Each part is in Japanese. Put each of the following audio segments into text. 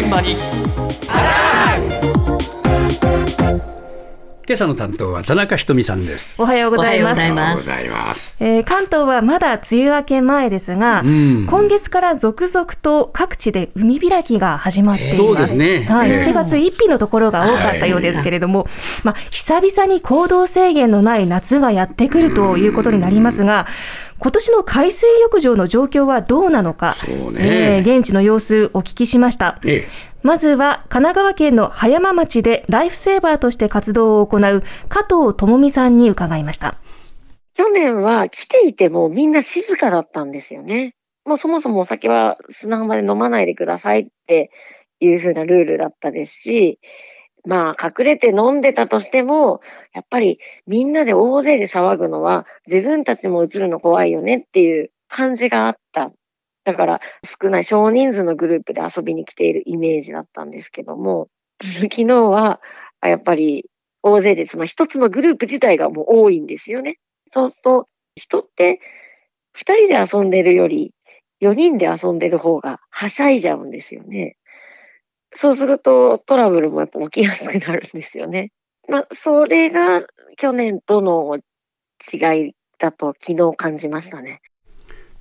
現場に。今朝の担当は田中ひとみさんです。おはようございます。おはようございます。えー関東はまだ梅雨明け前ですが、ん。今月から続々と各地で海開きが始まっています。そうですね。はい、えー。7月1日のところが多かったようですけれども、まあ、久々に行動制限のない夏がやってくるということになりますが、今年の海水浴場の状況はどうなのか、そうね。えー現地の様子お聞きしました。えまずは神奈川県の葉山町でライフセーバーとして活動を行う加藤智美さんに伺いました。去年は来ていてもみんな静かだったんですよね。もうそもそもお酒は砂浜で飲まないでくださいっていう風なルールだったですし、まあ隠れて飲んでたとしても、やっぱりみんなで大勢で騒ぐのは自分たちも映るの怖いよねっていう感じがあった。だから少ない少人数のグループで遊びに来ているイメージだったんですけども、昨日はあやっぱり大勢でその一つのグループ自体がもう多いんですよね。そうすると、人って二人で遊んでるより四人で遊んでる方がはしゃいじゃうんですよね。そうするとトラブルもやっぱ起きやすくなるんですよね。まあ、それが去年との違いだと昨日感じましたね。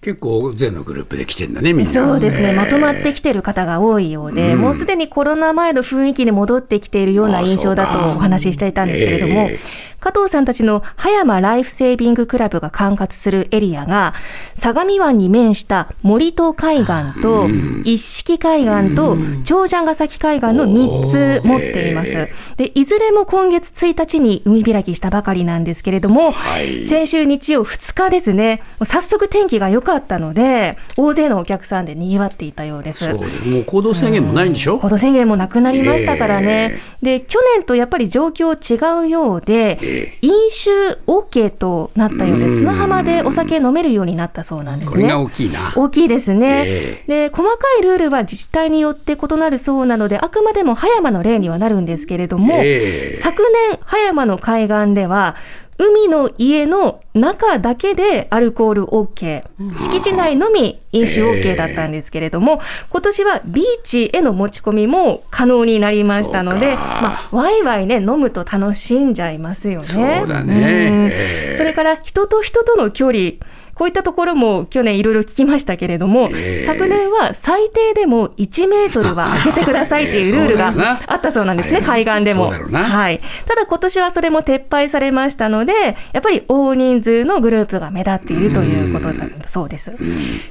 結構大勢のグループで来てんだねみんな。そうですね、えー。まとまってきてる方が多いようで、うん。もうすでにコロナ前の雰囲気に戻ってきているような印象だとお話ししていたんですけれども、えー加藤さんたちの葉山ライフセービングクラブが管轄するエリアが、相模湾に面した森戸海岸とうん。一色海岸と長者ヶ崎海岸の3つ持っています。で、いずれも今月1日に海開きしたばかりなんですけれども、はい。先週日曜2日ですね、早速天気が良かったので、大勢のお客さんで賑わっていたようです。そうです。もう行動制限もないんでしょ、行動制限もなくなりましたからね。で、去年とやっぱり状況違うようで、え飲酒 OK となったようで、砂浜でお酒飲めるようになったそうなんですこれがね。大きいな。大きいですね、え。で、細かいルールは自治体によって異なるそうなので、あくまでも葉山の例にはなるんですけれども、ええ。昨年、葉山の海岸では、海の家の中だけでアルコール OK、敷地内のみ飲酒 OK だったんですけれども、今年はビーチへの持ち込みも可能になりましたので、まあ、ワイワイね、飲むと楽しんじゃいますよね。そうだね。それから人と人との距離、こういったところも去年いろいろ聞きましたけれども、ええ昨年は最低でも1メートルは空けてくださいっていうルールが あったそうなんですね、海岸でも。はい。ただ今年はそれも撤廃されましたので、やっぱり大人数のグループが目立っているということだそうです。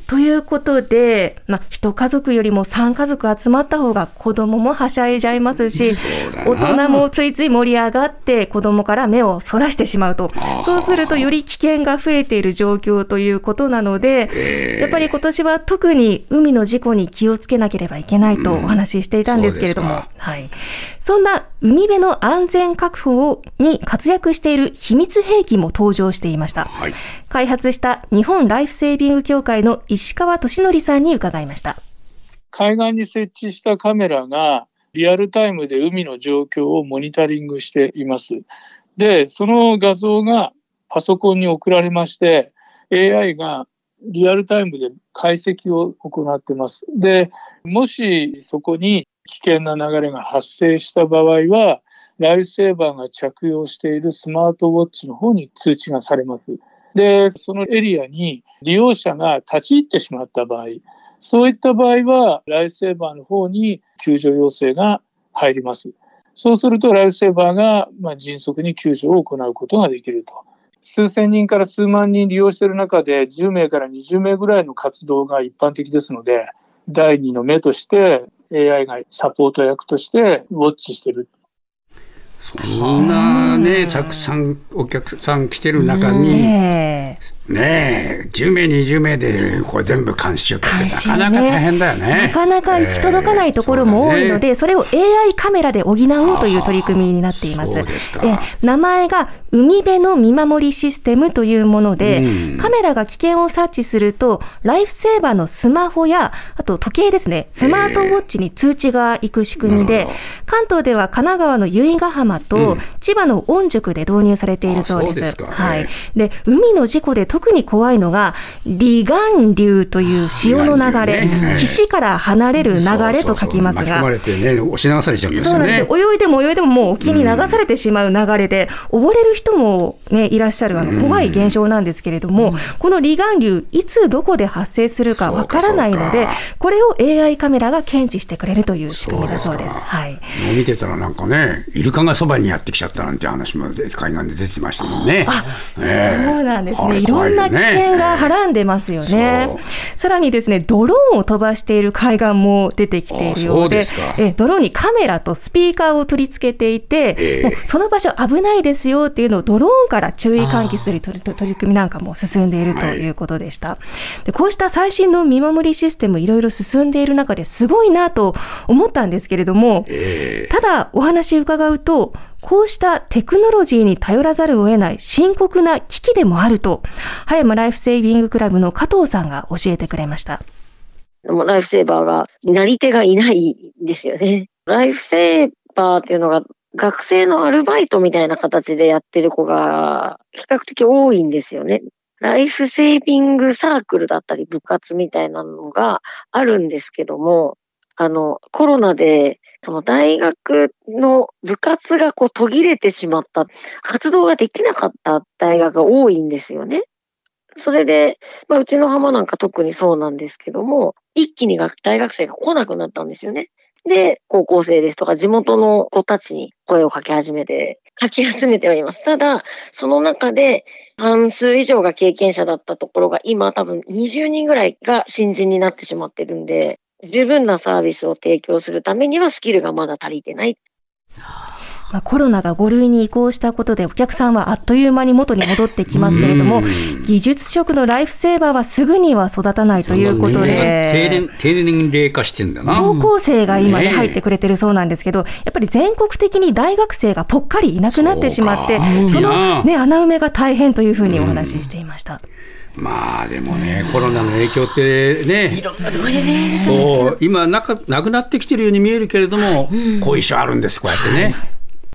ということで、まあ、一家族よりも3家族集まった方が子供もはしゃいじゃいますし、大人もついつい盛り上がって子供から目をそらしてしまうと。そうするとより危険が増えている状況ということなので、やっぱり今年は特に海の事故に気をつけなければいけないとお話ししていたんですけれども、そうですはい。そんな海辺の安全確保をに活躍している秘密兵器も登場していました。はい開発した日本ライフセービング協会の石川俊則さんに伺いました。海岸に設置したカメラがリアルタイムで海の状況をモニタリングしています。で、その画像がパソコンに送られまして、AI がリアルタイムで解析を行ってます。で、もしそこに危険な流れが発生した場合は、ライフセーバーが着用しているスマートウォッチの方に通知がされます。で、そのエリアに利用者が立ち入ってしまった場合、そういった場合は、ライフセーバーの方に救助要請が入ります。そうすると、ライフセーバーが迅速に救助を行うことができると。数千人から数万人利用している中で、10名から20名ぐらいの活動が一般的ですので、第二の目として AI がサポート役としてウォッチしてる。そんなねたくさんお客さん来てる中にねえねえ10名20名でこう全部監視ってなかなか大変だよね。なかなか行き届かないところも多いので、それを AI カメラで補おうという取り組みになっています。で名前が海辺の見守りシステムというもので、うん。カメラが危険を察知すると、ライフセーバーのスマホや、あと時計ですね、スマートウォッチに通知が行く仕組みでなるほど、関東では神奈川の由比ヶ浜と、うん。千葉の御宿で導入されているそうです。うですか。はい。え。で、海の事故で特に怖いのが、離岸流という潮の流れ、ね岸から離れる流れと書きますがそうそうそう巻き込ま、れてね、押し流されちゃうんですよね。そうなんですよ。泳いでも泳いでももう沖に流されてしまう流れで、溺れる人もね、いらっしゃるあの怖い現象なんですけれども、この離岸流、いつどこで発生するかわからないのでこれを AI カメラが検知してくれるという仕組みだそうです。ですはい。見てたらなんかね、イルカがそばにやってきちゃったなんて話もで海岸で出てましたもんね。ええそうなんですね。あれいろんな危険がはらんでますよね。さらにですね、ドローンを飛ばしている海岸も出てきているようでうえドローンにカメラとスピーカーを取り付けていて、ええ。もうその場所危ないですよっていうのをドローンから注意喚起する取り組みなんかも進んでいるということでした。でこうした最新の見守りシステムいろいろ進んでいる中ですごいなと思ったんですけれども、ええ。ただお話伺うと、こうしたテクノロジーに頼らざるを得ない深刻な危機でもあると、葉山ライフセービングクラブの加藤さんが教えてくれました。ライフセーバーが、なり手がいないんですよね。ライフセーバーっていうのが、学生のアルバイトみたいな形でやってる子が比較的多いんですよね。ライフセービングサークルだったり部活みたいなのがあるんですけども、あの、コロナで、その大学の部活がこう途切れてしまった、活動ができなかった大学が多いんですよね。それで、まあ、うちの浜なんか特にそうなんですけども、一気に大学生が来なくなったんですよね。で、高校生ですとか地元の子たちに声をかけ始めて、かき集めてはいます。ただ、その中で半数以上が経験者だったところが今多分20人ぐらいが新人になってしまってるんで、十分なサービスを提供するためにはスキルがまだ足りてない。まあ、コロナが5類に移行したことでお客さんはあっという間に元に戻ってきますけれどもうん、技術職のライフセーバーはすぐには育たないということで。年低年齢化してんだな。高校生が今ね入ってくれてるそうなんですけど、やっぱり全国的に大学生がぽっかりいなくなってしまってそのね、穴埋めが大変というふうにお話ししていました。まあでもね、コロナの影響ってね、そう今なかなくなってきてるように見えるけれども、後遺症あるんです、こうやってね。